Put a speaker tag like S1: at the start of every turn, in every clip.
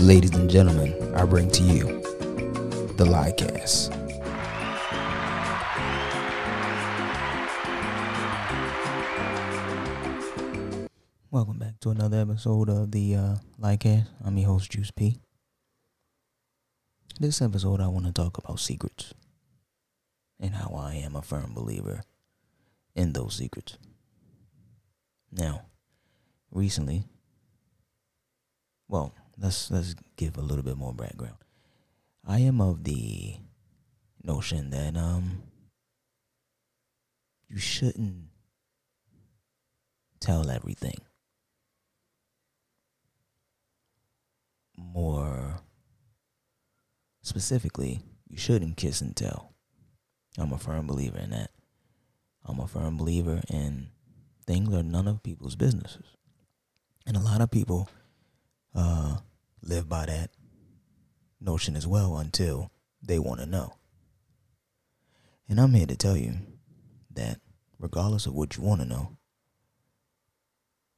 S1: Ladies and gentlemen, I bring to you the Liecast. Welcome back to another episode of the uh, Liecast. I'm your host, Juice P. This episode, I want to talk about secrets and how I am a firm believer in those secrets. Now, recently, well, let's let's give a little bit more background. I am of the notion that um you shouldn't tell everything. More specifically, you shouldn't kiss and tell. I'm a firm believer in that. I'm a firm believer in things are none of people's businesses. And a lot of people uh, live by that notion as well until they want to know. And I'm here to tell you that regardless of what you want to know,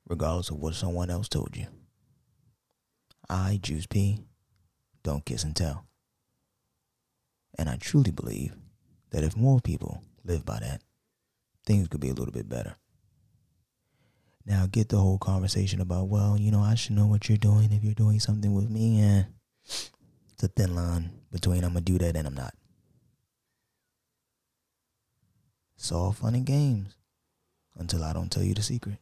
S1: regardless of what someone else told you, I, Juice P, don't kiss and tell. And I truly believe that if more people live by that, things could be a little bit better. Now, get the whole conversation about, well, you know, I should know what you're doing if you're doing something with me. And it's a thin line between I'm going to do that and I'm not. It's all fun and games until I don't tell you the secret.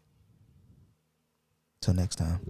S1: Till next time.